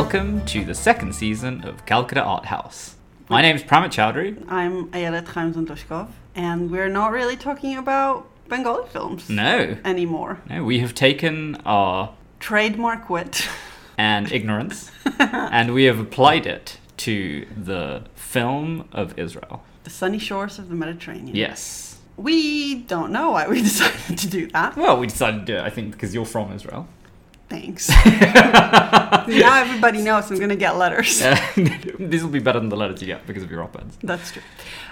welcome to the second season of Calcutta Art House. My name is Pramit Chowdhury. I'm Ayelet Chaimzantoshkov, and we're not really talking about Bengali films No, anymore. no, we have taken our Trademark wit. and ignorance and we have applied it to the film of Israel. the sunny shores of the Mediterranean. Yes. We don't know why we decided to do that. Well, we decided to do it, I think, because you're from Israel. Thanks. now everybody knows I'm going to get letters. These will be better than the letters you get because of your op-eds. That's true.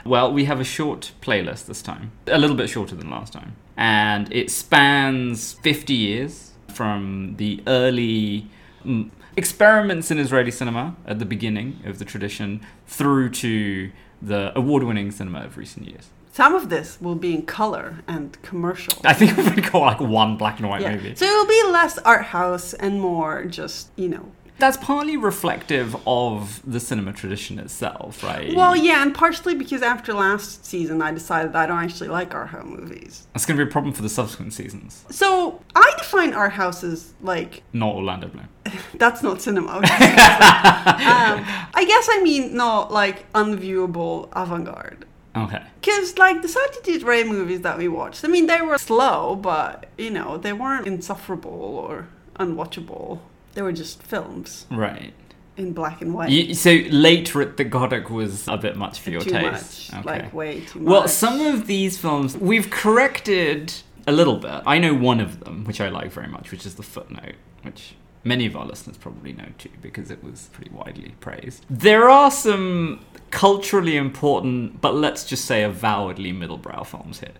Well, we have a short playlist this time, a little bit shorter than last time, and it spans 50 years from the early mm, experiments in Israeli cinema at the beginning of the tradition through to the award-winning cinema of recent years. Some of this will be in color and commercial. I think we've got like one black and white Yeah. movie. So it will be less art house and more just, you know. That's partly reflective of the cinema tradition itself, right? Well, yeah, and partially because after last season I decided I don't actually like art house movies. That's going to be a problem for the subsequent seasons. So I define art house as like Not Orlando Bloom. That's not cinema. um, I guess I mean not like unviewable avant-garde. Okay. Because like the Satyajit Ray movies that we watched, I mean they were slow, but you know they weren't insufferable or unwatchable. They were just films Right. in black and white. You, so late the Godok was a bit much for your too taste. much, Okay. like way too much. well, some of these films we've corrected a little bit. I know one of them, which I like very much, which is the footnote, which many of our listeners probably know too, because it was pretty widely praised. There are some culturally important, but let's just say avowedly middlebrow films here.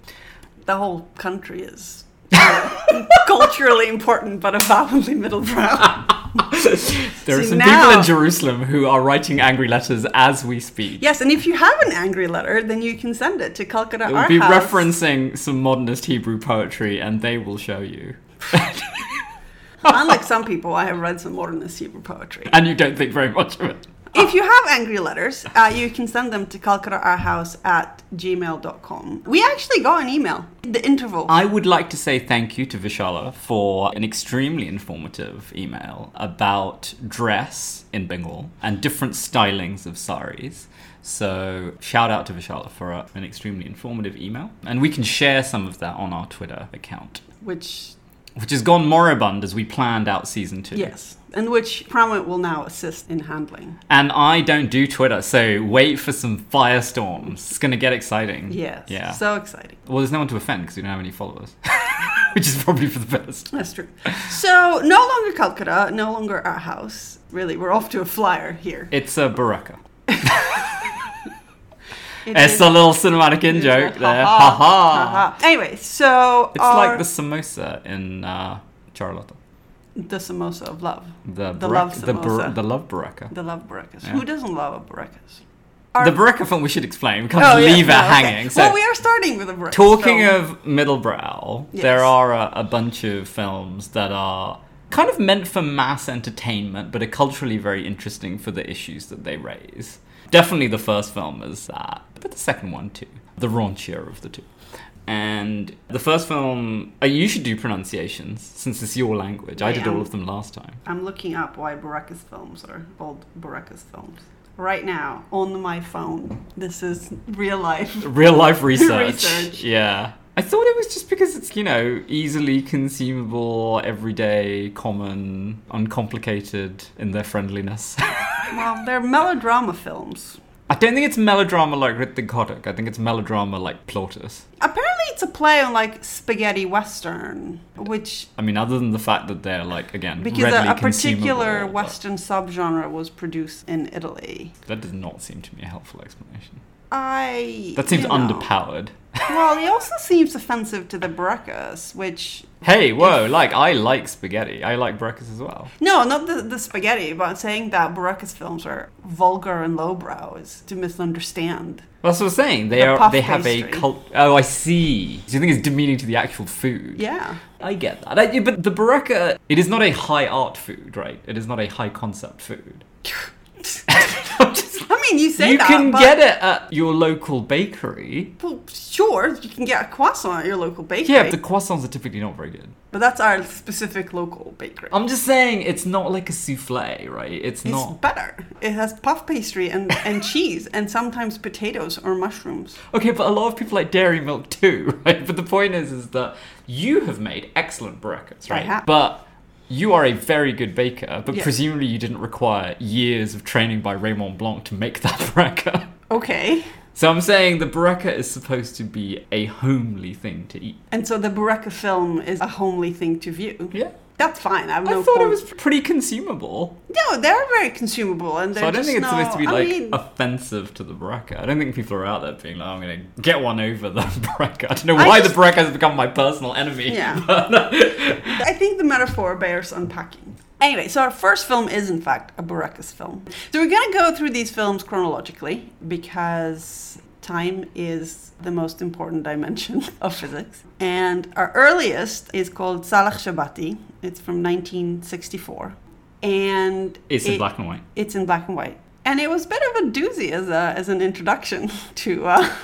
the whole country is uh, culturally important, but avowedly middlebrow. There are some now- people in Jerusalem who are writing angry letters as we speak. yes, and if you have an angry letter, then you can send it to Calcutta It will be House. referencing some modernist Hebrew poetry, and they will show you. Unlike some people, I have read some modernist Hebrew poetry. And you don't think very much of it. If you have angry letters, uh, you can send them to calcuttaarthouse at gmail.com. We actually got an email in the interval. I would like to say thank you to Vishala for an extremely informative email about dress in Bengal and different stylings of saris. So, shout out to Vishala for a, an extremely informative email. And we can share some of that on our Twitter account, which, which has gone moribund as we planned out season two. yes, and which Pramit will now assist in handling. And I don't do Twitter, so wait for some firestorms. It's going to get exciting. Yes. Yeah. So exciting. well, there's no one to offend because we don't have any followers, which is probably for the best. That's true. So, no longer Calcutta, no longer our house. Really, we're off to a flyer here. It's a Bureka. It It's is- a little cinematic in joke there. Ha ha. Anyway, so It's our- like the samosa in uh, Charlotte. the samosa of love, The, The love the, bar- samosa. the love Bureka. the love burekas. Yeah. Who doesn't love a burekas? The Bureka film we should explain. We can't Oh, yeah, leave no, it okay. hanging. So, well, we are starting with a burekas. talking film. of middlebrow, Yes. there are a, a bunch of films that are kind of meant for mass entertainment, but are culturally very interesting for the issues that they raise. Definitely the first film is that, but the second one too. The raunchier of the two. And the first film, uh, you should do pronunciations since it's your language. I I did am. all of them last time. I'm looking up why Burekas films are called Burekas films. Right now, on my phone. This is real life. Real life research. Research. Yeah. I thought it was just because it's, you know, easily consumable, everyday, common, uncomplicated in their friendliness. well, they're melodrama films. I don't think it's melodrama like Ritwik Ghatak. I think it's melodrama like Plautus. Apparently, it's a play on like spaghetti western, which I mean, other than the fact that they're like again because a, a particular western subgenre was produced in Italy. That does not seem to me a helpful explanation. I That seems you know. underpowered. Well, it also seems offensive to the Burekas, which Hey, whoa! Like I like spaghetti. I like breakfast as well. No, not the, the spaghetti, but saying that Burekas films are vulgar and lowbrow is to misunderstand. That's what I'm saying. They The are. They have a cult. Oh, I see. So you think it's demeaning to the actual food? Yeah. I get that. I- but the bureka, it is not a high art food, right? It is not a high concept food. I mean, you say you that, can but- get it at your local bakery. Well, sure, you can get a croissant at your local bakery. Yeah, the croissants are typically not very good. but that's our specific local bakery. I'm just saying it's not like a souffle, right? It's, it's not. better. It has puff pastry and, and cheese and sometimes potatoes or mushrooms. Okay, but a lot of people like dairy milk too, right? But the point is, is that you have made excellent I right? have. But you are a very good baker, but presumably you didn't require years of training by Raymond Blanc to make that burrito. Okay. So I'm saying the burrito is supposed to be a homely thing to eat. And so the Bureka film is a homely thing to view. Yeah. That's fine. I have no I thought it was pretty consumable. No, they're very consumable, and they're So I don't think it's no, supposed to be I like mean, offensive to the burrito. I don't think people are out there being like, I'm gonna get one over the burrito. I don't know I why just- the burrito has become my personal enemy. Yeah. I think the metaphor bears unpacking. Anyway, so our first film is in fact a Burekas film. So we're going to go through these films chronologically because time is the most important dimension of physics. And our earliest is called Salah Shabati. It's from 1964. And it's in it- black and white. It's in black and white. And it was a bit of a doozy as, a, as an introduction to, uh,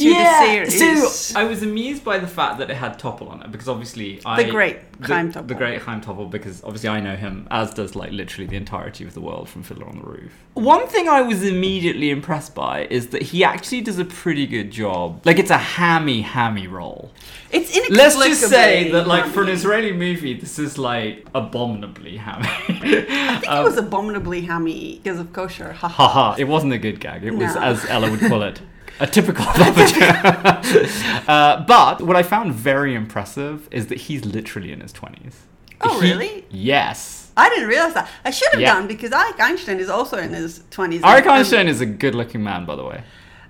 to the series. So I was amused by the fact that it had Topol on it because obviously I The great the, Chaim the great Chaim Topol because obviously I know him as does like literally the entirety of the world from Fiddler on the Roof. One thing I was immediately impressed by is that he actually does a pretty good job. Like it's a hammy hammy role. It's inexplicable. Let's just say that like for an. Israeli movie, this is like abominably hammy. I think it um, was abominably hammy because of kosher. Ha ha. It wasn't a good gag. It was, No. as Ella would call it, a typical puppet. uh, but what I found very impressive is that he's literally in his 20s. Oh, He- really? Yes. I didn't realize that. I should have Yeah. done because Arik Einstein is also in his 20s. Arik And- Einstein is a good looking man, by the way.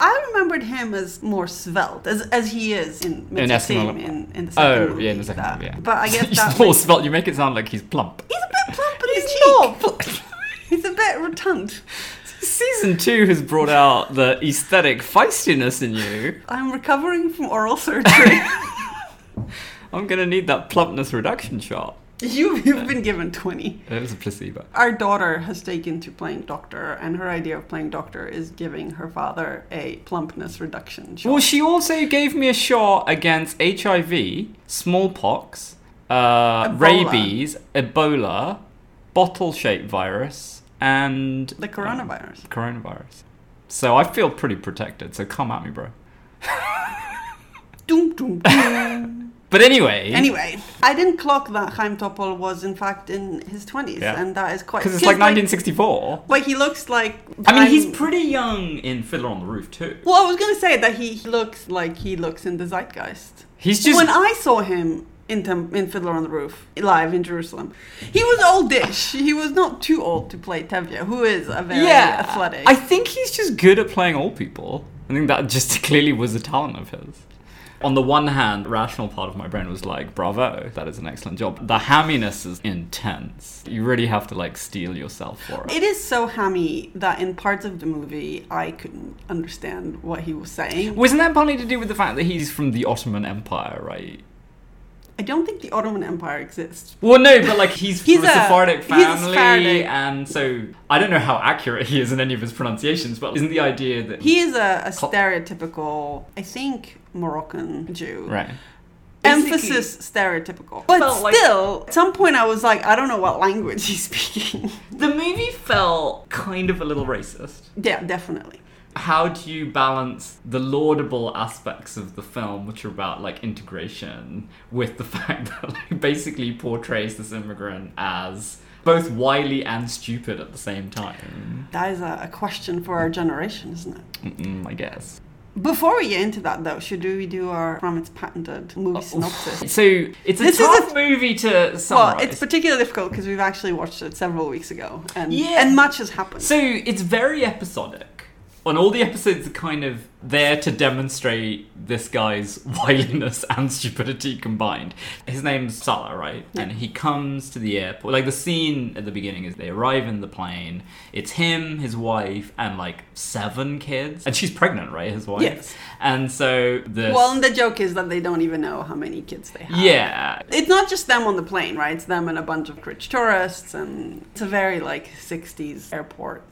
I remembered him as more svelte, as, as he is in In Metzitzim in, in the second Oh, movie. yeah, in the second that- movie, yeah. But I guess he's that more makes- svelte. You make it sound like he's plump. he's a bit plump in his He's cheek. not. He's a bit rotund. Season two has brought out the aesthetic feistiness in you. I'm recovering from oral surgery. I'm gonna need that plumpness reduction shot. You've, you've been given 20. It was a placebo. Our daughter has taken to playing doctor, and her idea of playing doctor is giving her father a plumpness reduction shot. Well, she also gave me a shot against HIV, smallpox, uh, Ebola. rabies, Ebola, bottle-shaped virus, and the coronavirus. coronavirus. So I feel pretty protected. So come at me, bro. Doom, doom, doom. But anyway, anyway, I didn't clock that Chaim Topol was in fact in his 20s, Yeah. and that is quite. because it's like 1964. But he looks like. I mean, he's pretty young in Fiddler on the Roof too. Well, I was gonna say that he looks like he looks in the zeitgeist. He's just when I saw him in, Tem- in Fiddler on the Roof live in Jerusalem, he was oldish. He was not too old to play Tevye, who is a very yeah. athletic. I think he's just good at playing old people. I think that just clearly was a talent of his. On the one hand, the rational part of my brain was like, bravo, that is an excellent job. The hamminess is intense. You really have to like steel yourself for it. It is so hammy that in parts of the movie I couldn't understand what he was saying. Wasn't that partly to do with the fact that he's from the Ottoman Empire, right? I don't think the Ottoman Empire exists. Well, no, but like he's, He's from a a- Sephardic he's a family, Sephardic. and so I don't know how accurate he is in any of his pronunciations, but isn't the idea that He is a, a stereotypical, I think, Moroccan Jew. right? Emphasis stereotypical. But felt like- still, at some point I was like, I don't know what language he's speaking. The movie felt kind of a little racist. yeah, definitely. How do you balance the laudable aspects of the film which are about like integration with the fact that like basically portrays this immigrant as both wily and stupid at the same time That is a, a question for our generation, isn't it? Mm-mm, i guess Before we get into that, though, should we do our from its patented movie oh, synopsis? so it's a This is tough a- movie to Well, summarize it's particularly difficult because we've actually watched it several weeks ago, and Yeah. and much has happened. So it's very episodic. And all the episodes are kind of there to demonstrate this guy's wiliness and stupidity combined. His name's Salah, right? Yeah. And he comes to the airport. Like the scene at the beginning is they arrive in the plane. It's him, his wife, and like seven kids. And she's pregnant, right? His wife. Yes. And so the well, and the joke is that they don't even know how many kids they have. yeah, It's not just them on the plane, right? It's them and a bunch of rich tourists, and it's a very like '60s airport.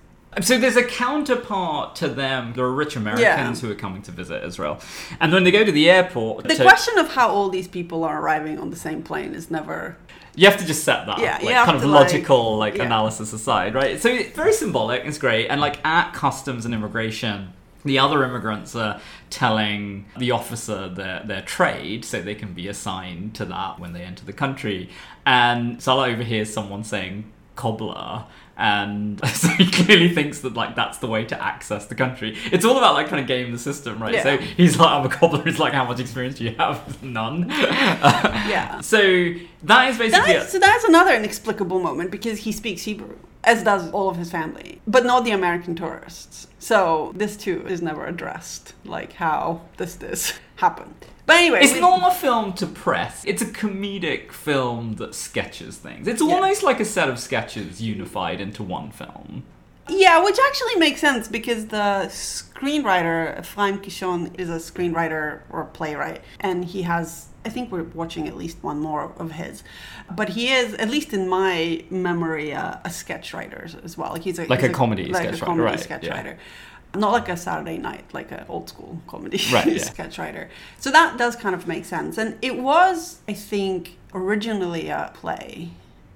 So there's a counterpart to them. There are rich Americans who are coming to visit Israel, and when they go to the airport, The to- question of how all these people are arriving on the same plane is never. you have to just set that, Yeah, up, like kind of to, like- logical like yeah. analysis aside, right? So it's very symbolic. It's great, and like at customs and immigration. The other immigrants are telling the officer their, their trade so they can be assigned to that when they enter the country. And Salah overhears someone saying cobbler and so he clearly thinks that like that's the way to access the country. It's all about like trying to game the system, right? Yeah. So he's like, I'm a cobbler. He's like, how much experience do you have? None. Yeah. So that is basically That's, so that's another inexplicable moment because he speaks Hebrew, as does all of his family, but not the American tourists. So this too is never addressed, like how this this happened. But anyway, It's we- not a film to press. It's a comedic film that sketches things. It's Yeah. almost like a set of sketches unified into one film. Yeah, which actually makes sense because the screenwriter Ephraim Kishon is a screenwriter or playwright, and he has. I think we're watching at least one more of his, but he is, at least in my memory, uh, a sketch writer as well. Like he's a Like he's a comedy like sketch a writer, comedy right, sketch yeah. writer. Not like a Saturday night, like an old school comedy Right, yeah. sketch writer. So that does kind of make sense. And it was, I think, originally a play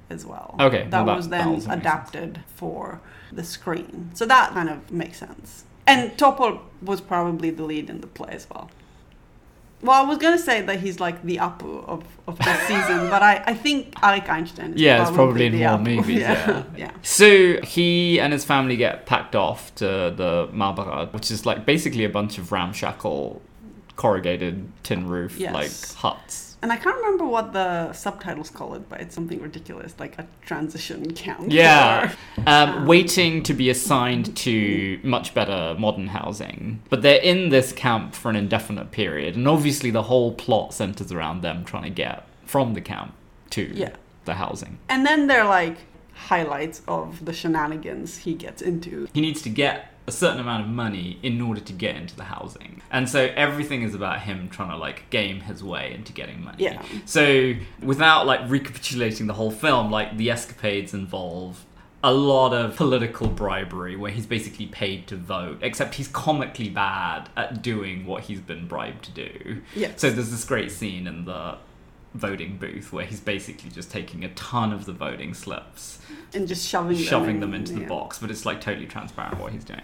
as well. Okay, That well, that- was that then also makes sense. adapted for the screen. So that kind of makes sense. And Topol was probably the lead in the play as well. Well, I was gonna say that he's like the Apu of, of this season, but I, I think Arik Einstein is Yeah, it's probably in the more Apu. movies, yeah. yeah. So he and his family get packed off to the Mabara, which is like basically a bunch of ramshackle corrugated tin roof Yes. like huts. And I can't remember what the subtitles call it, but it's something ridiculous, like a transition camp. Yeah. or- Um, waiting to be assigned to much better modern housing. But they're in this camp for an indefinite period, and obviously the whole plot centers around them trying to get from the camp to Yeah. the housing. And then they're like highlights of the shenanigans he gets into. He needs to get a certain amount of money in order to get into the housing. And so everything is about him trying to like game his way into getting money. Yeah. So without like recapitulating the whole film, like the escapades involve a lot of political bribery where he's basically paid to vote, except he's comically bad at doing what he's been bribed to do. Yes. So there's this great scene in the voting booth where he's basically just taking a ton of the voting slips And just shoving them, shoving in, them into the yeah. box, but it's like totally transparent what he's doing.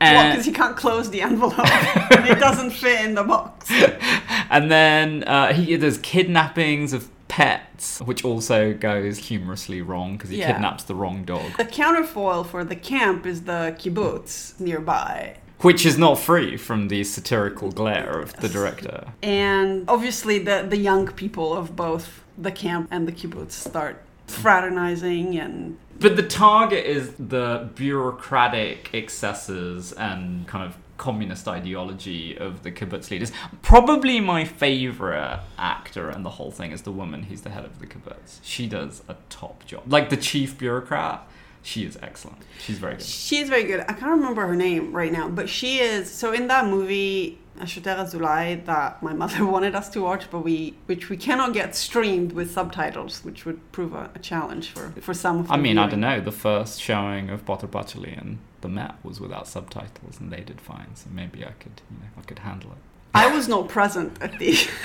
Well, because he can't close the envelope. and it doesn't fit in the box. and then uh, he, there's kidnappings of pets, which also goes humorously wrong because he Yeah. kidnaps the wrong dog, The counterfoil for the camp is the kibbutz nearby. which is not free from the satirical glare of the director. And obviously, the, the young people of both the camp and the kibbutz start fraternizing and But the target is the bureaucratic excesses and kind of communist ideology of the kibbutz leaders. Probably my favorite actor in the whole thing is the woman who's the head of the kibbutz. She does a top job. Like the chief bureaucrat, she is excellent. She's very good. She is very good. I can't remember her name right now, but she is. So in that movie, Ashoter Azulai, that my mother wanted us to watch, but we, which we cannot get streamed with subtitles, which would prove a, a challenge for for some. I mean, I don't know. The first showing of Pather Panchali and the Met was without subtitles, and they did fine. So maybe I could, you know, I could handle it. I was not present at the.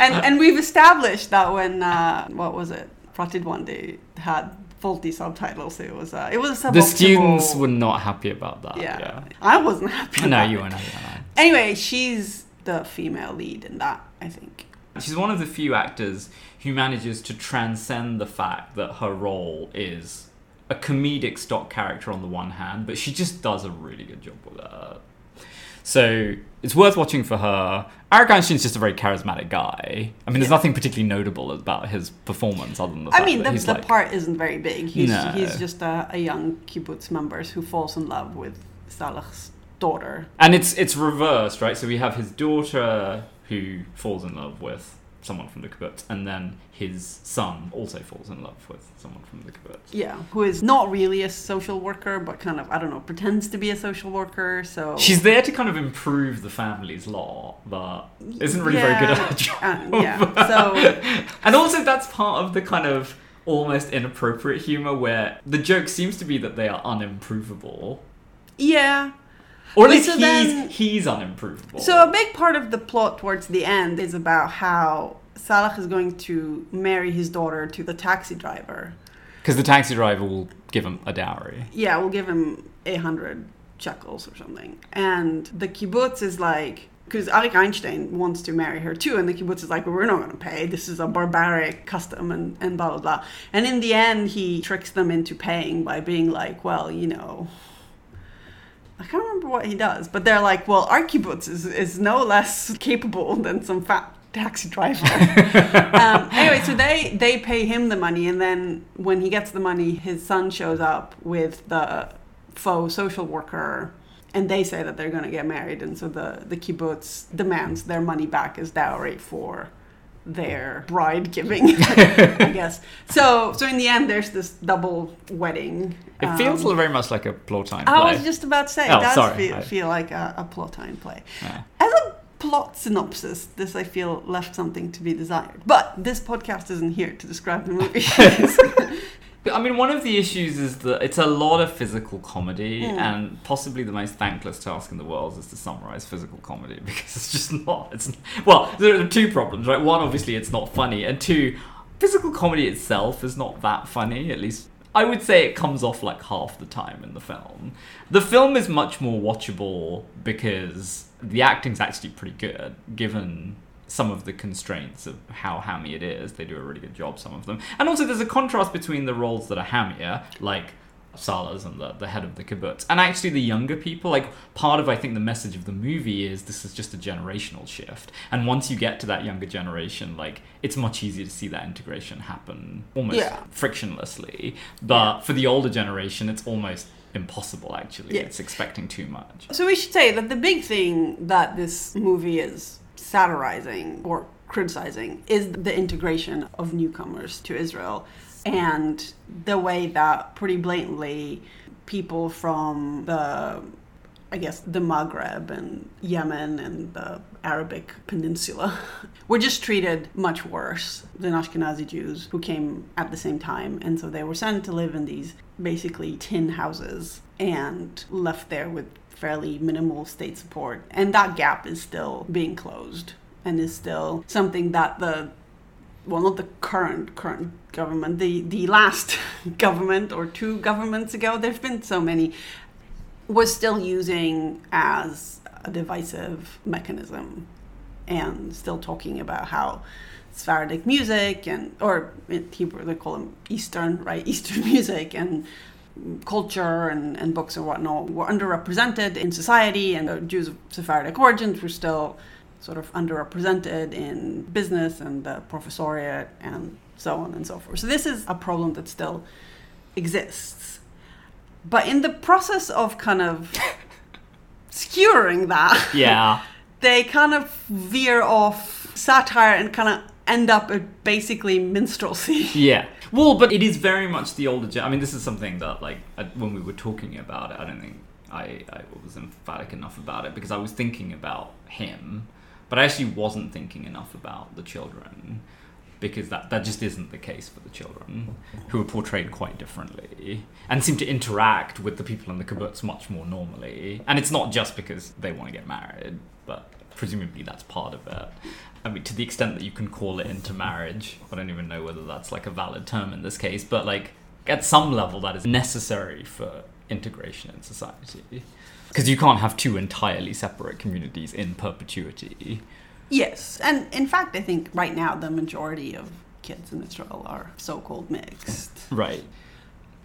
and and we've established that when uh, what was it? Pratid one day had faulty subtitles. It was uh, it was a The students were not happy about that. Yeah, Yeah. I wasn't happy. No, you it. were not. You were not. Anyway, she's the female lead in that. I think. She's one of the few actors who manages to transcend the fact that her role is a comedic stock character on the one hand, but she just does a really good job with it. So it's worth watching for her. Arik Einstein's just a very charismatic guy. I mean, there's Yeah. nothing particularly notable about his performance other than the I fact mean, that the, he's the like, part isn't very big. He's No. he's just a, a young kibbutz member who falls in love with Salah's daughter. and it's it's reversed, right? So we have his daughter who falls in love with someone from the kibbutz, and then his son also falls in love with someone from the kibbutz. Yeah, who is not really a social worker, but kind of I don't know pretends to be a social worker. So She's there to kind of improve the family's lot, but isn't really very good at her job. Uh, yeah, so and also that's part of the kind of almost inappropriate humor where the joke seems to be that they are unimprovable. Yeah. Or at least so he's, then- he's unimprovable. So a big part of the plot towards the end is about how Salah is going to marry his daughter to the taxi driver. Because the taxi driver will give him a dowry. Yeah, we'll give him a hundred shekels or something. And the kibbutz is like, because Arik Einstein wants to marry her too, and the kibbutz is like, well, we're not going to pay. This is a barbaric custom, and, and blah, blah, blah. And in the end, he tricks them into paying by being like, well, you know, I can't remember what he does, but they're like, well, our kibbutz is, is no less capable than some fat taxi driver. um, anyway, so they they pay him the money, and then when he gets the money, his son shows up with the faux social worker, and they say that they're going to get married, and so the the kibbutz demands their money back as dowry for their bride giving, I guess. So so in the end, there's this double wedding. It feels Um, very much like a Plautine play. I was just about to say, Oh, it does sorry. feel, I- feel like a, a time play. Yeah. As a plot synopsis, this I feel left something to be desired. But this podcast isn't here to describe the movie. I mean, one of the issues is that it's a lot of physical comedy, Mm. and possibly the most thankless task in the world is to summarize physical comedy because it's just not. It's well, there are two problems, right? One, obviously, it's not funny, and two, physical comedy itself is not that funny. At least, I would say it comes off like half the time in the film. The film is much more watchable because the acting's actually pretty good, given some of the constraints of how hammy it is. They do a really good job, some of them. And also, there's a contrast between the roles that are hammier, like Salah's and the, the head of the kibbutz, and actually the younger people. Like, part of, I think, the message of the movie is this is just a generational shift. And once you get to that younger generation, like, it's much easier to see that integration happen almost Yeah. frictionlessly. But for the older generation, it's almost impossible, actually. Yeah. It's expecting too much. so we should say that the big thing that this movie is satirizing or criticizing is the integration of newcomers to Israel and the way that pretty blatantly people from the I guess the Maghreb and Yemen and the Arabic Peninsula were just treated much worse than Ashkenazi Jews who came at the same time. And so they were sent to live in these basically tin houses and left there with fairly minimal state support. And that gap is still being closed and is still something that the well not the current current government the the last government or two governments ago there's been so many was still using as a divisive mechanism and still talking about how Sephardic music and or in Hebrew they call them Eastern right Eastern music and culture and, and books and whatnot were underrepresented in society and the Jews of Sephardic origins were still sort of underrepresented in business and the professoriate and so on and so forth. So this is a problem that still exists. But in the process of kind of skewering that, Yeah. they kind of veer off satire and kind of end up at basically minstrelsy. Yeah. Well, but it is very much the older. Gen- I mean, this is something that, like, when we were talking about it, I don't think I, I was emphatic enough about it because I was thinking about him, but I actually wasn't thinking enough about the children because that, that just isn't the case for the children who are portrayed quite differently and seem to interact with the people in the kibbutz much more normally. And it's not just because they want to get married, but presumably that's part of it. I mean, to the extent that you can call it intermarriage, I don't even know whether that's like a valid term in this case, but like at some level that is necessary for integration in society. Because you can't have two entirely separate communities in perpetuity. Yes, and in fact, I think right now the majority of kids in Israel are so-called mixed. Right.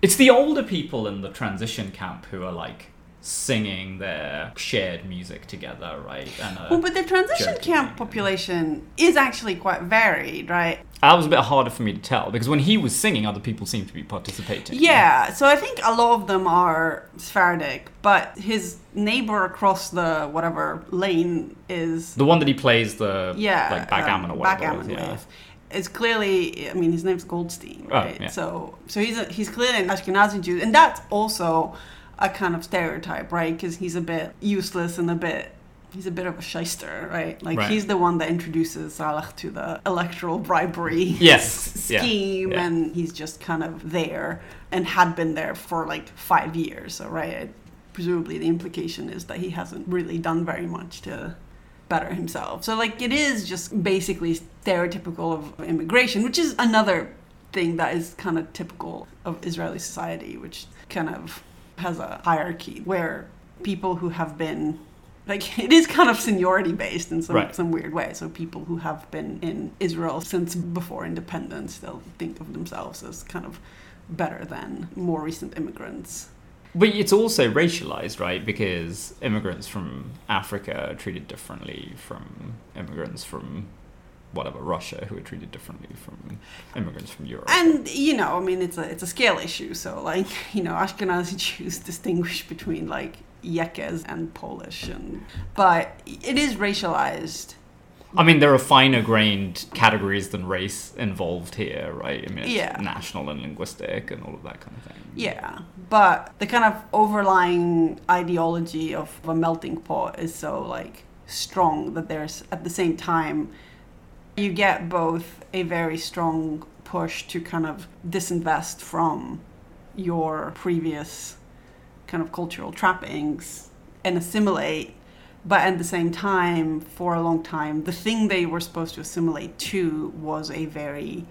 It's the older people in the transition camp who are like singing their shared music together, right? And Well, but the transition camp population is actually quite varied, right? that was a bit harder for me to tell because when he was singing, other people seemed to be participating. Yeah, so I think a lot of them are Sephardic, but his neighbor across the whatever lane is The one that he plays the yeah like backgammon um, or whatever. backgammon yeah. with. Is clearly, I mean, his name's Goldstein, Oh, right? yeah. So, so he's a, he's clearly an Ashkenazi Jew, and that's also a kind of stereotype, right? Because he's a bit useless and a bit he's a bit of a shyster, right? Like Right. he's the one that introduces Salah to the electoral bribery Yes. Yeah. scheme, Yeah. and he's just kind of there and had been there for like five years. So, right, it, presumably the implication is that he hasn't really done very much to better himself. So, like, it is just basically stereotypical of immigration, which is another thing that is kind of typical of Israeli society, which kind of has a hierarchy where people who have been like it is kind of seniority based in some Right. some weird way. So people who have been in Israel since before independence, they'll think of themselves as kind of better than more recent immigrants. But it's also racialized, right? Because immigrants from Africa are treated differently from immigrants from whatever Russia, who are treated differently from immigrants from Europe. And you know, I mean, it's a it's a scale issue. So like you know, Ashkenazi Jews distinguish between like Yekes and Polish, and but it is racialized. I mean, there are finer grained categories than race involved here, right? I mean, it's Yeah. national and linguistic and all of that kind of thing. Yeah, but the kind of overlying ideology of a melting pot is so like strong that there's at the same time you get both a very strong push to kind of disinvest from your previous kind of cultural trappings and assimilate but at the same time for a long time the thing they were supposed to assimilate to was a very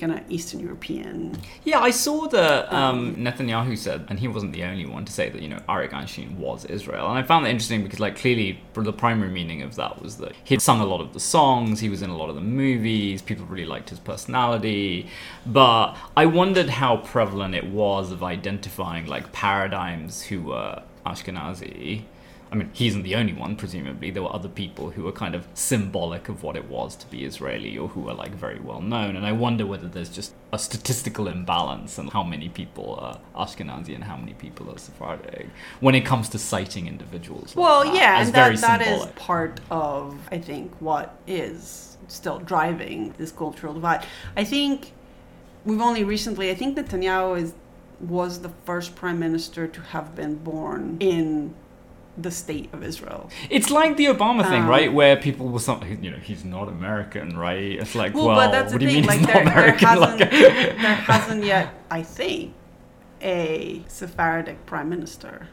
kind of eastern european. Yeah, I saw that um, Netanyahu said, and he wasn't the only one to say that you know Arik Einstein was Israel, and I found that interesting because like clearly the primary meaning of that was that he'd sung a lot of the songs, he was in a lot of the movies, people really liked his personality, but I wondered how prevalent it was of identifying like paradigms who were Ashkenazi. I mean, he isn't the only one, presumably. There were other people who were kind of symbolic of what it was to be Israeli or who were like very well known. And I wonder whether there's just a statistical imbalance in how many people are Ashkenazi and how many people are Sephardic when it comes to citing individuals. like Well, that yeah, and that, that is part of, I think, what is still driving this cultural divide. I think we've only recently, I think Netanyahu is was the first prime minister to have been born in the state of Israel. It's like the Obama thing, Um, right? Where people were something, you know, he's not American, right? It's like, well, Well, but that's the what do you mean Like he's there, not there American? hasn't Like- there hasn't yet, I think, a Sephardic prime minister.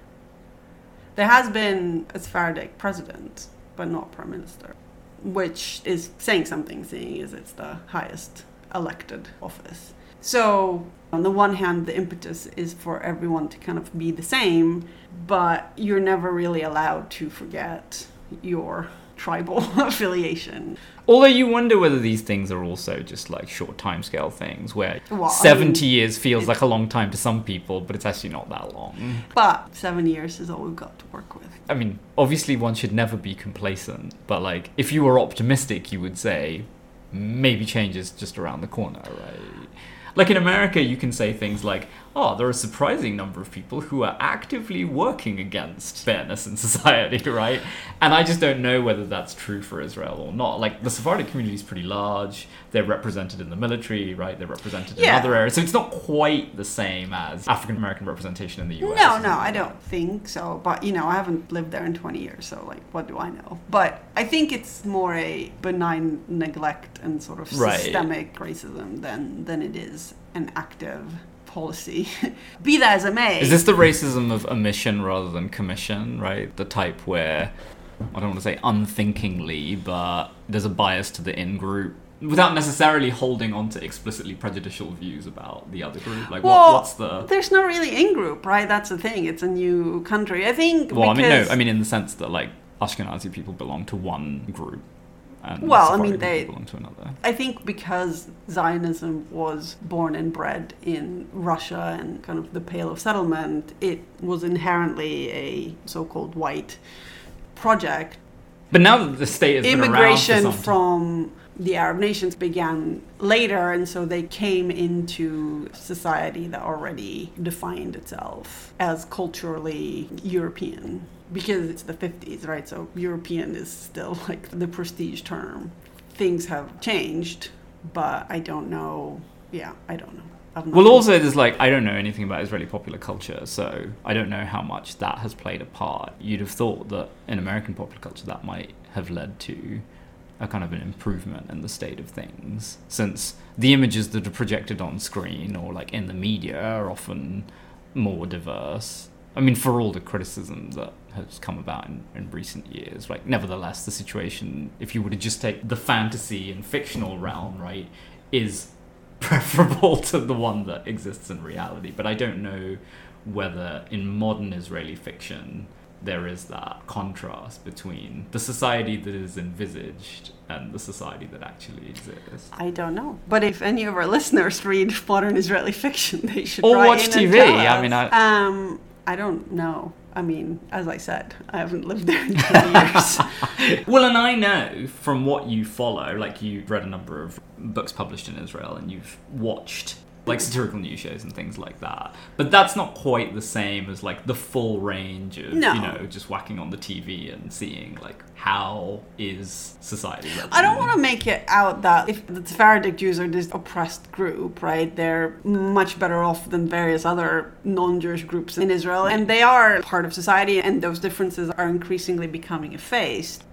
There has been a Sephardic president, but not prime minister, which is saying something, seeing as it's the highest elected office. So, on the one hand, the impetus is for everyone to kind of be the same, but you're never really allowed to forget your tribal affiliation. Although you wonder whether these things are also just like short timescale things where Well, I 70 mean, years feels like a long time to some people, but it's actually not that long. But seven years is all we've got to work with. I mean, obviously one should never be complacent, but like if you were optimistic, you would say maybe change is just around the corner, right? Like in America, you can say things like, Ah, oh, there are a surprising number of people who are actively working against fairness in society, right? And I just don't know whether that's true for Israel or not. Like, the Sephardic community is pretty large. They're represented in the military, right? They're represented in other areas. So it's not quite the same as African American representation in the US. No, no, I don't think so. But you know, I haven't lived there in 20 years, so like, what do I know? But I think it's more a benign neglect and sort of Right. systemic racism than than it is an active policy. Be that as it may. Is this the racism of omission rather than commission, right? The type where, I don't want to say unthinkingly, but there's a bias to the in group without necessarily holding on to explicitly prejudicial views about the other group? Like, well, what, what's the. There's not really in group, right? That's the thing. It's a new country. I think. Well, I mean, no, I mean, in the sense that, like, Ashkenazi people belong to one group. And Well, I mean, they- belong to another. I think because Zionism was born and bred in Russia and kind of the Pale of Settlement, it was inherently a so-called white project. But now that the state has Immigration from the Arab nations began later, and so they came into society that already defined itself as culturally European. Because it's the 50s, right? So European is still like the prestige term. Things have changed, but I don't know. Yeah, I don't know. Well, also, there's like, I don't know anything about Israeli popular culture, so I don't know how much that has played a part. You'd have thought that in American popular culture, that might have led to a kind of an improvement in the state of things, since the images that are projected on screen or like in the media are often more diverse. I mean, for all the criticism that has come about in, in recent years, like, nevertheless, the situation, if you were to just take the fantasy and fictional realm, right, is preferable to the one that exists in reality. But I don't know whether in modern Israeli fiction there is that contrast between the society that is envisaged and the society that actually exists. I don't know. But if any of our listeners read modern Israeli fiction, they should Or watch TV. I mean, I- um, I don't know. I mean, as I said, I haven't lived there in 20 years. Well, and I know from what you follow, like you've read a number of books published in Israel and you've watched like satirical news shows and things like that. But that's not quite the same as like the full range of, No. you know, just whacking on the TV and seeing like how is society. I don't want to make it out that if the Sephardic Jews are this oppressed group, right? They're much better off than various other non-Jewish groups in Israel, and they are part of society, and those differences are increasingly becoming effaced.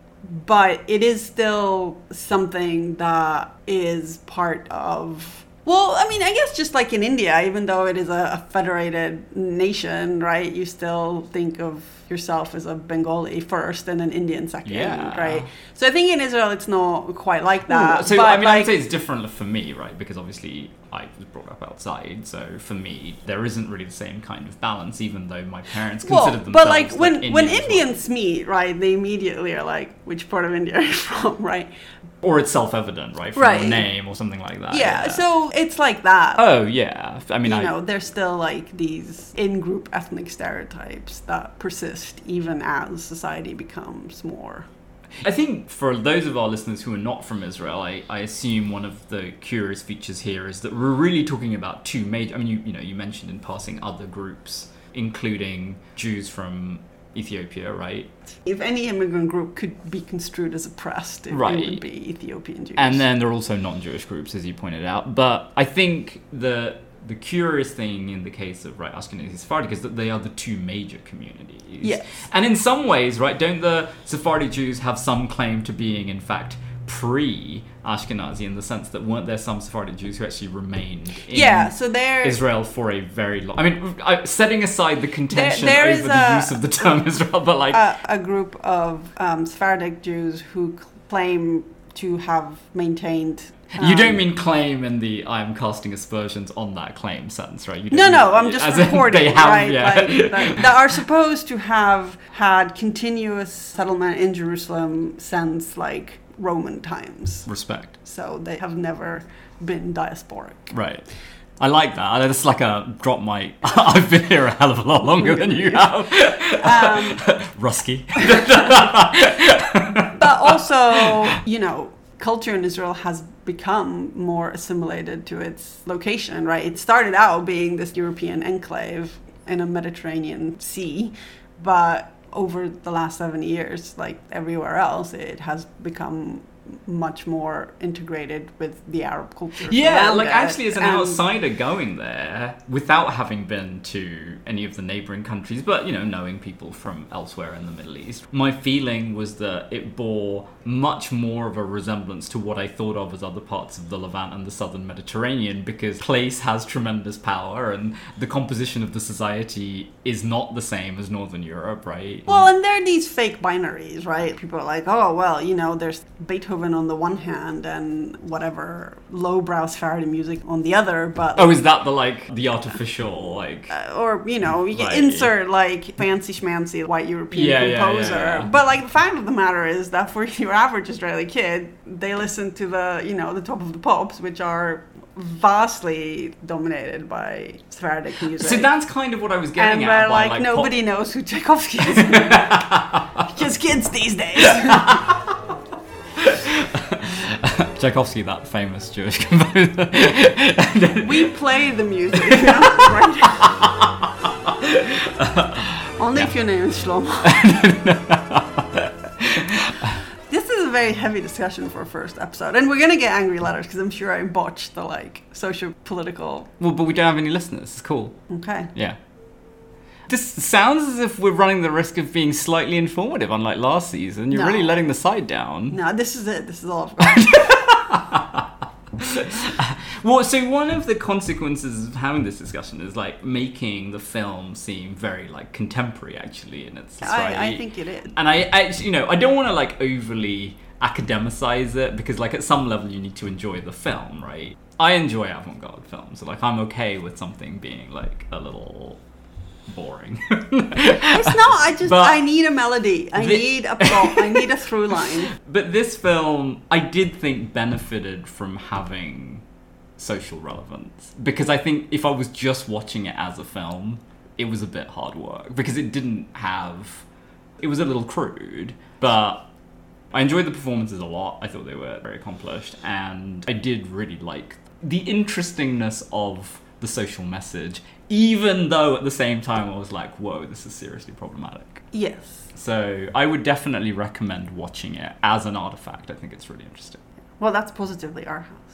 But it is still something that is part of. Well, I mean, I guess just like in India, even though it is a, a federated nation, right? You still think of yourself as a Bengali first and an Indian second, Yeah. right? So I think in Israel it's not quite like that. so but I mean, I'd say it's different for me, right? Because obviously I was brought up outside, so for me there isn't really the same kind of balance, even though my parents well, considered themselves but like when when Indian as well. Indians meet, right? They immediately are like, which part of India are you from, right? or it's self-evident, right, from Right. your name or something like that. yeah, So it's like that. oh yeah, I mean, you I, know, there's still like these in-group ethnic stereotypes that persist even as society becomes more. I think for those of our listeners who are not from Israel, I, I assume one of the curious features here is that we're really talking about two major. I mean, you you know, you mentioned in passing other groups, including Jews from Ethiopia, right? If any immigrant group could be construed as oppressed, it, it would be Ethiopian Jews. And then there are also non-Jewish groups, as you pointed out. But I think the the curious thing in the case of right Ashkenazi Sephardic is that they are the two major communities. Yes. And in some ways, right, don't the Sephardi Jews have some claim to being, in fact, pre-Ashkenazi in the sense that weren't there some Sephardic Jews who actually remained in yeah, so there Israel for a very long. I mean, I, setting aside the contention there over the a- use of the term Israel, but like, a, a group of um, Sephardic Jews who claim to have maintained. you don't um, mean claim in the I'm casting aspersions on that claim sense, right? No, no, I'm just reporting, they have, right? yeah. Like, like, that are supposed to have had continuous settlement in Jerusalem since like Roman times. Respect. So they have never been diasporic. Right. I like that. It's like a drop mic. I've been here a hell of a lot longer than you have. Um, Rusky. but also, you know, culture in Israel has become more assimilated to its location, right? It started out being this European enclave in a Mediterranean sea, but over the last seven years, like everywhere else, it has become much more integrated with the Arab culture. Yeah, like it. actually, as an And- outsider going there without having been to any of the neighboring countries, but you know, knowing people from elsewhere in the Middle East, my feeling was that it bore much more of a resemblance to what I thought of as other parts of the Levant and the southern Mediterranean because place has tremendous power and the composition of the society is not the same as Northern Europe, right? Well, and there are these fake binaries, right? People are like, oh, well, you know, there's Beethoven on the one hand and whatever lowbrow Sephardi music on the other, but. Oh, is that the like the artificial like? uh, or you know you Right. insert like fancy schmancy white European Yeah, yeah, yeah, composer yeah. but like the fact of the matter is that for your average Israeli kid they listen to the you know the top of the pops which are vastly dominated by Sephardic music So that's kind of what I was getting and at. where by, like, nobody pop- knows who Tchaikovsky is. Because kids these days. Tchaikovsky, that famous Jewish composer. we play the music right only if your name is Shlomo. this is a very heavy discussion for a first episode, and we're gonna get angry letters because I'm sure I botched the like social political. Well, but we don't have any listeners. It's cool. Okay. Yeah. This sounds as if we're running the risk of being slightly informative, unlike last season. You're No. really letting the side down. No, this is it. This is all. I've got. Well, so one of the consequences of having this discussion is like making the film seem very like contemporary, actually, in its I, I think it is. and I, I you know, I don't want to like overly academicize it because like at some level you need to enjoy the film, right? I enjoy avant-garde films, so like I'm okay with something being like a little boring. It's not. I just. But- I need a melody. I The- need a plot. I need a through line. But this film, I did think benefited from having social relevance because I think if I was just watching it as a film, it was a bit hard work because it didn't have. It was a little crude, but I enjoyed the performances a lot. I thought they were very accomplished, and I did really like the interestingness of the social message, even though at the same time I was like, "Whoa, this is seriously problematic." Yes. So I would definitely recommend watching it as an artifact. I think it's really interesting. Well, that's positively our house.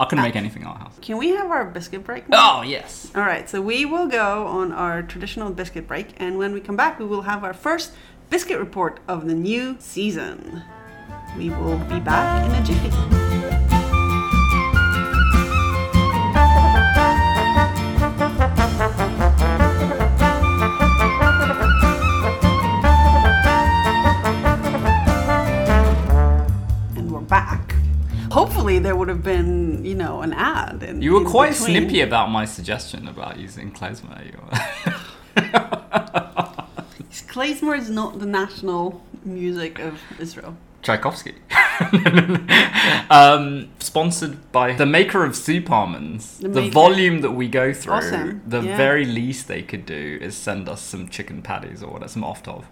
I can make ah. anything our house. Can we have our biscuit break? now? Oh yes. All right, so we will go on our traditional biscuit break, and when we come back, we will have our first biscuit report of the new season. We will be back in a jiffy. And we're back. Hopefully, there would have been, you know, an ad. In, You were quite between. snippy about my suggestion about using klezmer. Klezmer is not the national music of Israel. Tchaikovsky. um, sponsored by the maker of soup almonds. The The, volume that we go through, Awesome. the Yeah. very least they could do is send us some chicken patties or whatever, some oftov.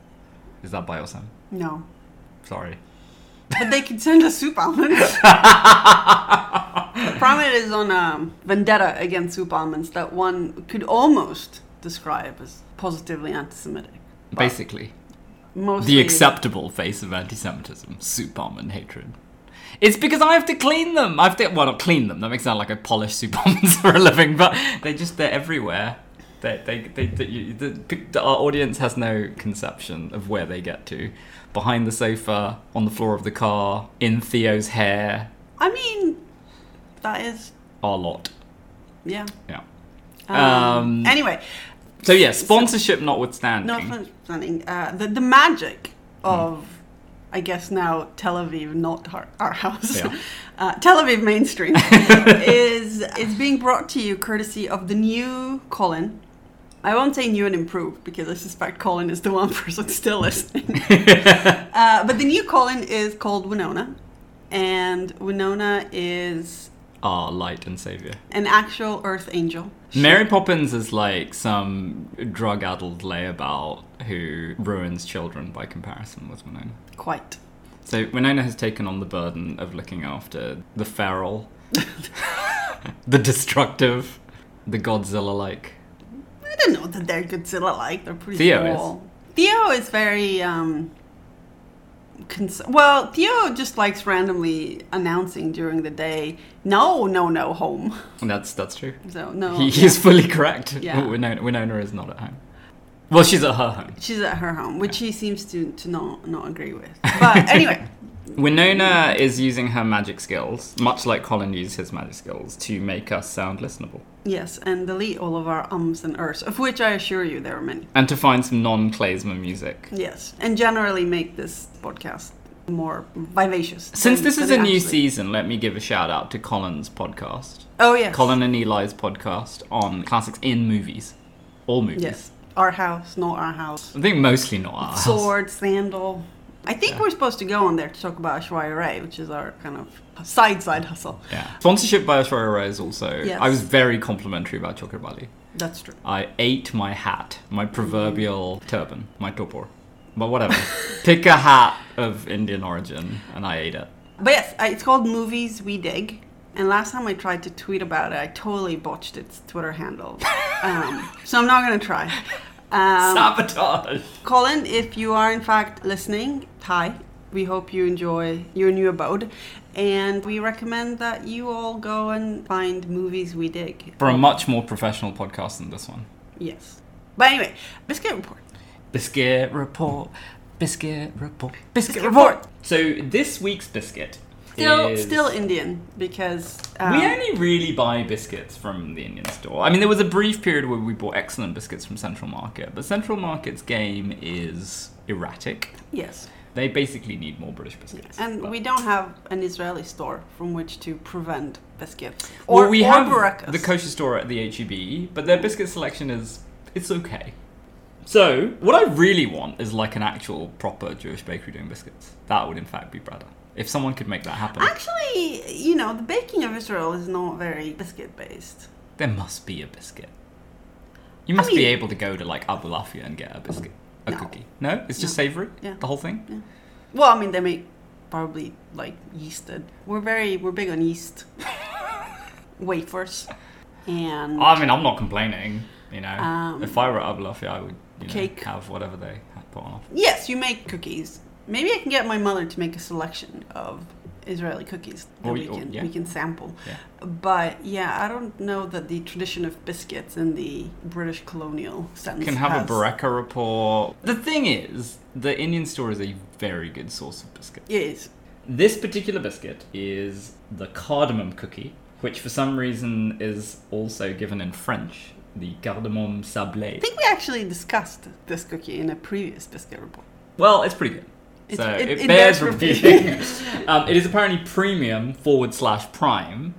Is that by Osem? No. Sorry. But they could send us soup almonds. Prominent is on um, vendetta against soup almonds that one could almost describe as positively anti-Semitic. Basically. Mostly the acceptable face of anti-Semitism, soup almond hatred. It's because I have to clean them. I have to well, not clean them. That makes it sound like I polish soup almonds for a living, but they just they're everywhere. They, they, they, they you, the, the, our audience has no conception of where they get to. Behind the sofa, on the floor of the car, in Theo's hair, I mean, that is our lot. yeah. Yeah. Um, Um, anyway, So yeah, sponsorship notwithstanding. notwithstanding uh, the the magic of, I guess now Tel Aviv, not our, our house, Yeah. uh, Tel Aviv mainstream is is being brought to you courtesy of the new Colin. I won't say new and improved because I suspect Colin is the one person still listening. uh, but the new Colin is called Winona, and Winona is our light and savior. an actual Earth angel. Mary Poppins is like some drug-addled layabout who ruins children by comparison with Winona. Quite. So Winona has taken on the burden of looking after the feral, the destructive, the Godzilla-like. I don't know that they're Godzilla like. They're pretty Theo is. Theo is very um cons- well, Theo just likes randomly announcing during the day, no, no, no, home. And that's that's true. So no. He, yeah. fully correct. Yeah. Winona, Winona is not at home. Well, she's at her home. She's at her home, which he seems to, to not not agree with. But anyway, Winona is using her magic skills, much like Colin used his magic skills, to make us sound listenable. yes, and delete all of our ums and ers, of which I assure you there are many. And to find some non-klezmer music. Yes, and generally make this podcast more vivacious. Since than- this is a new actually- season, let me give a shout out to Colin's podcast. Oh yes, Colin and Eli's podcast on classics in movies. All movies. Yes, our house, not our house. I think mostly not our house. Sword, sandal. I think we're supposed to go on there to talk about Aishwarya Rai, which is our kind of side side hustle. Yeah. Sponsorship by Aishwarya Rai is also. Yes. I was very complimentary about Chokher Bali. That's true. I ate my hat, my proverbial Mm. turban, my topor. But whatever. Pick a hat of Indian origin, and I ate it. But yes, it's called Movies We Dig. And last time I tried to tweet about it, I totally botched its Twitter handle. Um, so I'm not going to try. Um, Sabotage! Colin, if you are in fact listening, hi. We hope you enjoy your new abode. And we recommend that you all go and find movies we dig. For a much more professional podcast than this one. Yes. But anyway, Biscuit Report. Biscuit report. Biscuit report. Biscuit, Biscuit report. report. So this week's biscuit Still, is still Indian because um, we only really buy biscuits from the Indian store. I mean, there was a brief period where we bought excellent biscuits from Central Market, but Central Market's game is erratic. yes, They basically need more British biscuits. and But- we don't have an Israeli store from which to prevent biscuits well, or we or have the kosher store at the HEB, but their biscuit selection is it's okay. So what I really want is like an actual proper Jewish bakery doing biscuits. That would in fact be better if someone could make that happen. Actually, you know, the baking of Israel is not very biscuit based. There must be a biscuit. You must be mean- able to go to like Abulafia and get a biscuit, a No. cookie. No, it's just No. savory. Yeah. the whole thing. Well, I mean, they make probably like yeasted. We're very we're big on yeast wafers and I mean, I'm not complaining. You know, Um, if I were Abulafia, I would you know, cake. have whatever they had put on. yes, you make cookies. Maybe I can get my mother to make a selection of Israeli cookies that Or we or- can yeah. we can sample. Yeah. But yeah, I don't know that the tradition of biscuits in the British colonial sense can have has- a bureka report. The thing is, the Indian store is a very good source of biscuit. It is. This particular biscuit is the cardamom cookie, which for some reason is also given in French, the cardamom sablé. I think we actually discussed this cookie in a previous biscuit report. Well, it's pretty good. So it- it, it bears, repeating. um, it is apparently premium forward slash prime.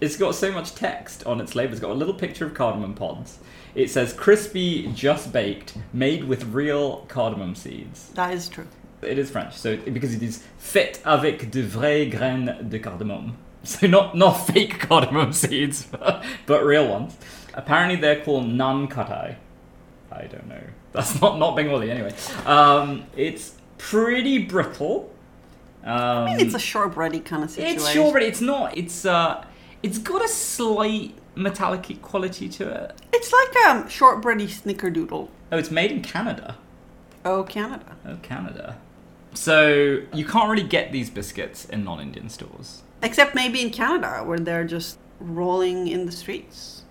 It's got so much text on its label. It's got a little picture of cardamom pods. It says crispy, just baked, made with real cardamom seeds. That is true. It is French, so because it is fait avec de vraies graines de cardamom. So not not fake cardamom seeds, but, but real ones. Apparently they're called nan katai. I don't know. That's not not Bengali anyway. Um, it's pretty brittle. Um, I mean, it's a shortbready kind of situation. it's short, but it's not. It's uh, it's got a slight metallic quality to it. It's like a um, shortbready snickerdoodle. Oh, it's made in Canada. Oh, Canada. Oh, Canada. So you can't really get these biscuits in non-Indian stores. Except maybe in Canada, where they're just rolling in the streets.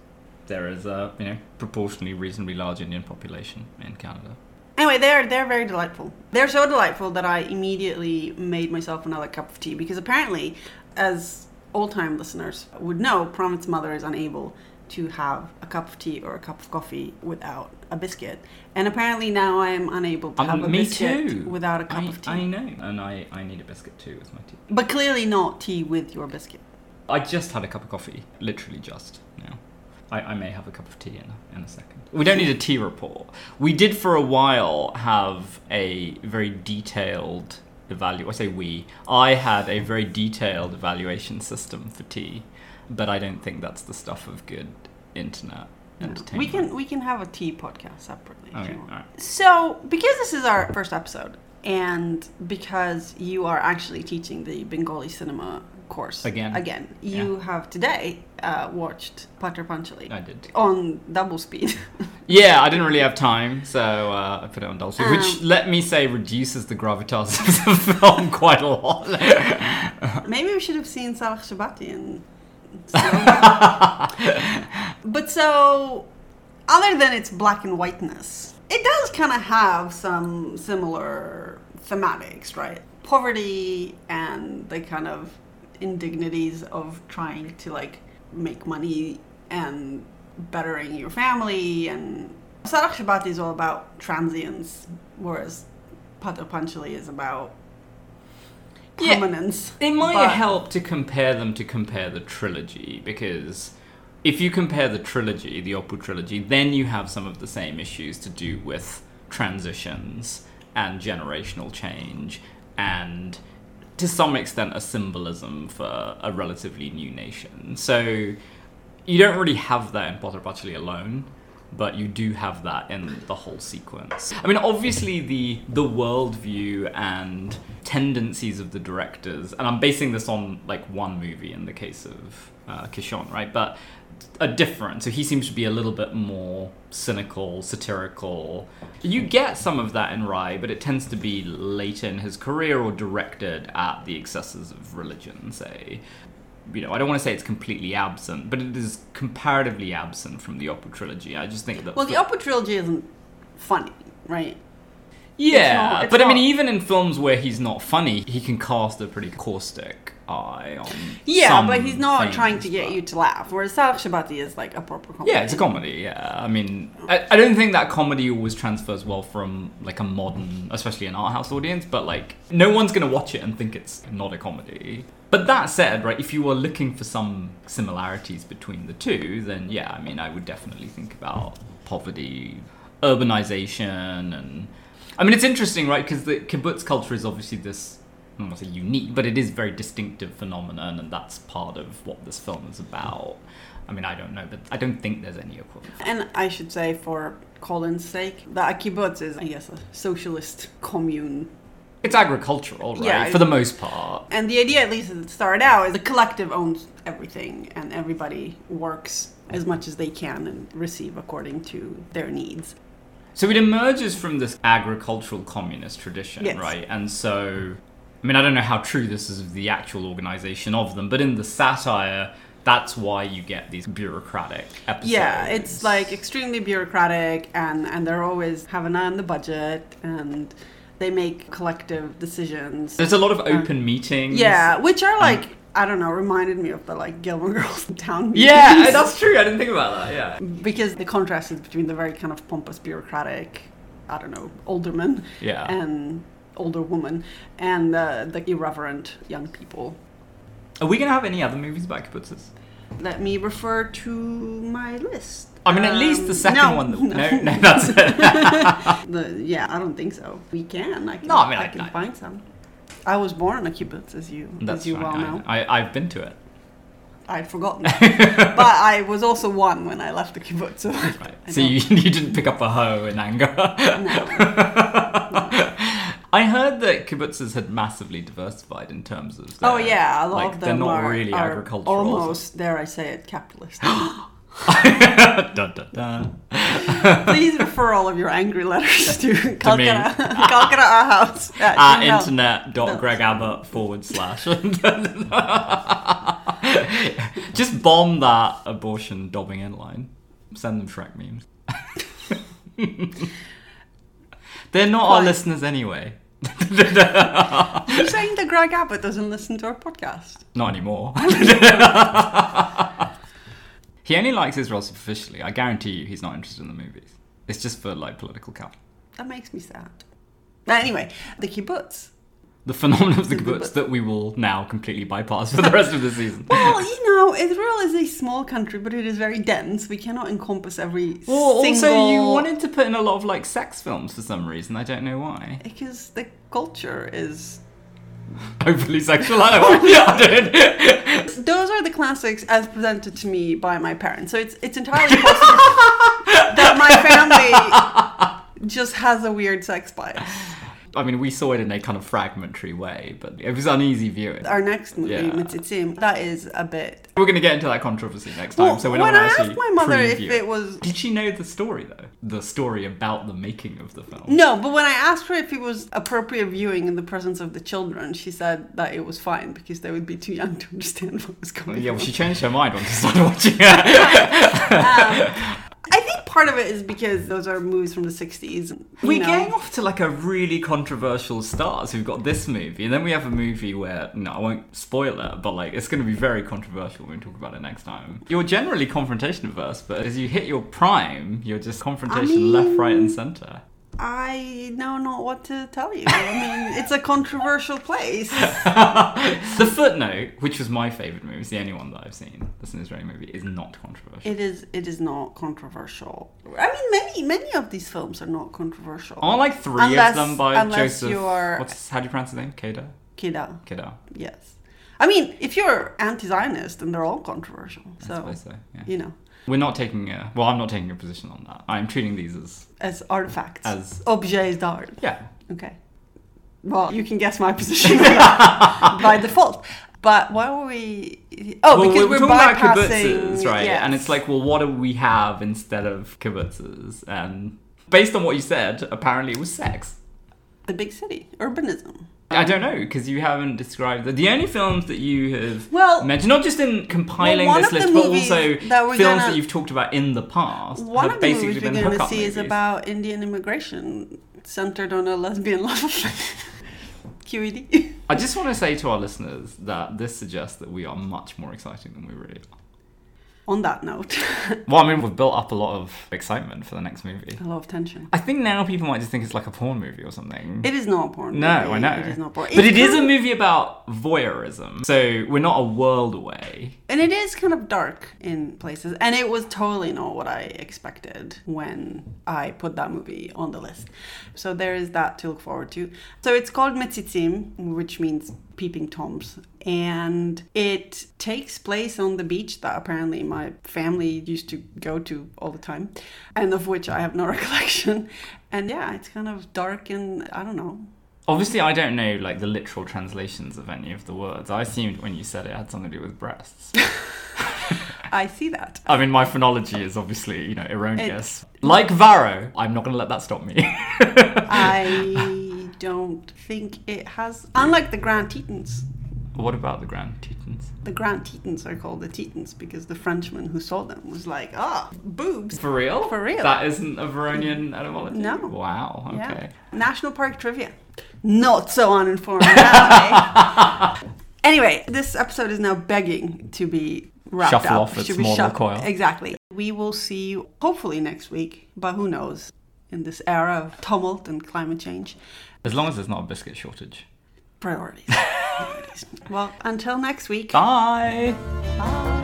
There is a you know proportionally reasonably large Indian population in Canada. Anyway, they're they're very delightful. They're so delightful that I immediately made myself another cup of tea because apparently, as old-time listeners would know, Promit's mother is unable to have a cup of tea or a cup of coffee without a biscuit, and apparently now I am unable to Um, have a me biscuit too. without a cup I, of tea. I know, and I, I need a biscuit too with my tea. But clearly not tea with your biscuit. I just had a cup of coffee, literally just now. I, I may have a cup of tea in a, in a second. We don't need a tea report. We did for a while have a very detailed evaluation. I say we. I had a very detailed evaluation system for tea, but I don't think that's the stuff of good internet entertainment. We can we can have a tea podcast separately. if Okay, you want. alright. So, because this is our first episode, and because you are actually teaching the Bengali cinema course Again. again, you have today uh, watched Pather Panchali I did. on double speed. Yeah, I didn't really have time, so uh, I put it on double speed, which Um, let me say reduces the gravitas of the film quite a lot. Maybe we should have seen Salah Shabati in but so, other than its black and whiteness, it does kind of have some similar thematics, right? Poverty and the kind of indignities of trying to like make money and bettering your family and Salah Shabati is all about transience, whereas Pather Panchali is about Yeah. permanence. It might But- help to compare them to compare the trilogy because if you compare the trilogy, the Apu trilogy, then you have some of the same issues to do with transitions and generational change and to some extent a symbolism for a relatively new nation. So you don't really have that in Pather Panchali alone, but you do have that in the whole sequence. I mean, obviously the the worldview and tendencies of the directors, and I'm basing this on like one movie in the case of uh, Kishon, right? But are different. So he seems to be a little bit more cynical, satirical. You get some of that in Ray, but it tends to be later in his career or directed at the excesses of religion, say you know, I don't want to say it's completely absent, but it is comparatively absent from the Apu trilogy. I just think that. Well, the Apu trilogy isn't funny, right? Yeah, not- it's but I mean, even in films where he's not funny, he can cast a pretty caustic eye on. Yeah, but he's not things, trying to get but- you to laugh. Whereas Salah Shabati is like a proper comedy. Yeah, it's a comedy. Yeah, I mean, I, I don't think that comedy always transfers well from like a modern, especially an art house audience. But like, no one's gonna watch it and think it's not a comedy. But that said, right, if you were looking for some similarities between the two, then yeah, I mean, I would definitely think about poverty, urbanization, and I mean, it's interesting, right? Because the kibbutz culture is obviously this. I don't want to say unique, but it is very distinctive phenomenon, and that's part of what this film is about. I mean, I don't know, but I don't think there's any equivalent. And I should say, for Colin's sake, that a kibbutz is, I guess, a socialist commune. It's agricultural, right? Yeah. For the most part. And the idea, at least as it started out, is the collective owns everything and everybody works as much as they can and receive according to their needs. So it emerges from this agricultural communist tradition, Yes. right? And so, I mean, I don't know how true this is of the actual organization of them, but in the satire, that's why you get these bureaucratic episodes. Yeah, it's like extremely bureaucratic and, and they're always have an eye on the budget and they make collective decisions. There's a lot of open meetings. Yeah, which are like, I don't know, reminded me of the like Gilmore Girls town meetings. Yeah, that's true. I didn't think about that. Yeah. because the contrast is between the very kind of pompous bureaucratic i don't know alderman Yeah. and older woman and uh, the irreverent young people Are we gonna have any other movies about kibbutzes? let me refer to my list I mean, at least Um, the second no, one. That, no. no, no, that's it. The- yeah i don't think so we can i can, No, I mean, I- can I- find some i was born in a kibbutz as you as you fine. well know I, I, I've been to it. i'd forgotten but i was also one when i left the kibbutz so Right. I So you, you didn't pick up a hoe in anger. No. I heard that kibbutzes had massively diversified in terms of. Oh yeah, a lot like, of they're them not are, really are agricultural. almost, dare I say it, capitalist. dun, dun, dun. Uh, Please refer all of your angry letters to Calcutta, Calcutta Our House at At Gmail. internet.gregabbott forward slash. Just bomb that abortion dobbing in line. Send them Shrek memes. They're not our listeners anyway. You're saying that Greg Abbott doesn't listen to our podcast? Not anymore. He only likes Israel superficially. I guarantee you he's not interested in the movies. It's just for like political capital. That makes me sad. But anyway, the kibbutz. The phenomenon of the The kibbutz kibbutz. that we will now completely bypass for the rest of the season. Well, you know, Israel is a small country, but it is very dense. We cannot encompass every Well, single... also you wanted to put in a lot of like sex films for some reason. I don't know why. Because the culture is Overly sexual. I don't. I don't. those are the classics as presented to me by my parents. So it's it's entirely possible that my family just has a weird sex bias. I mean, we saw it in a kind of fragmentary way, but it was uneasy viewing. Our next movie, Yeah. Metzitzim, that is a bit. We're going to get into that controversy next time, Well, so we're not when I asked my mother if it was Did she know the story though? The story about the making of the film. no, but when I asked her if it was appropriate viewing in the presence of the children, she said that it was fine because they would be too young to understand what was going on. Yeah, well, she changed her mind once she started watching it. Think um, part of it is because those are movies from the '60s. We're know. getting off to like a really controversial start. So we've got this movie, and then we have a movie where no, I won't spoil it, but like it's going to be very controversial when we talk about it next time. You're generally confrontation averse, but as you hit your prime, you're just confrontation left, right, and center. I know not what to tell you. I mean, it's a controversial place. the footnote, which was my favorite movie, it's the only one that I've seen. That's an Israeli movie, is not controversial. It is. It is not controversial. I mean, many many of these films are not controversial. Aren't like three Unless- of them by Joseph? you are- What's how do you pronounce his name? Keda. Kida, Keda. yes. I mean, if you're anti-Zionist, then they're all controversial. I So suppose so. Yeah. you know. We're not taking a well. I'm not taking a position on that. I'm treating these as As artifacts. as objets d'art. yeah. Okay. Well, you can guess my position by default. But why were we? Oh, well, because we're, we're, talking about bypassing, kibbutzes, right? yes. And it's like, well, what do we have instead of kibbutzes? And based on what you said, apparently it was sex. the big city, urbanism. I um, don't know because you haven't described the, the only films that you have Well- mentioned, not just in compiling Well, this list, but also that films gonna- that you've talked about in the past One of the basically movies we're going to see is about Indian immigration, centered on a lesbian love affair. QED. I just want to say to our listeners that this suggests that we are much more exciting than we really are. On that note, Well, I mean, we've built up a lot of excitement for the next movie. a lot of tension. I think now people might just think it's like a porn movie or something. It is not porn. no, movie. I know. It is not porn. But It's it is a movie about voyeurism. So we're not a world away. And it is kind of dark in places. And it was totally not what I expected when I put that movie on the list. So there is that to look forward to. So it's called Metzitzim, which means peeping toms. And it takes place on the beach that apparently my family used to go to all the time, and of which I have no recollection. And yeah, it's kind of dark and I don't know. Obviously, I don't know like the literal translations of any of the words. I assumed when you said it had something to do with breasts. I see that. I mean, my phonology is obviously, you know, erroneous. Like Varro, I'm not going to let that stop me. I don't think it has. Unlike the Grand Tetons, what about the Grand Tetons? the Grand Tetons are called the Tetons because the Frenchman who saw them was like, ah, boobs. For real? For real. That isn't a Varonian etymology? No. Wow, okay. Yeah. National Park trivia. Not so uninformed now, eh? Anyway, this episode is now begging to be wrapped Shuffle up. off its Should be mortal shuff- coil. Exactly. We will see you hopefully next week, but who knows? In this era of tumult and climate change, As long as there's not a biscuit shortage. priorities. priorities. Well, until next week. Bye! Bye.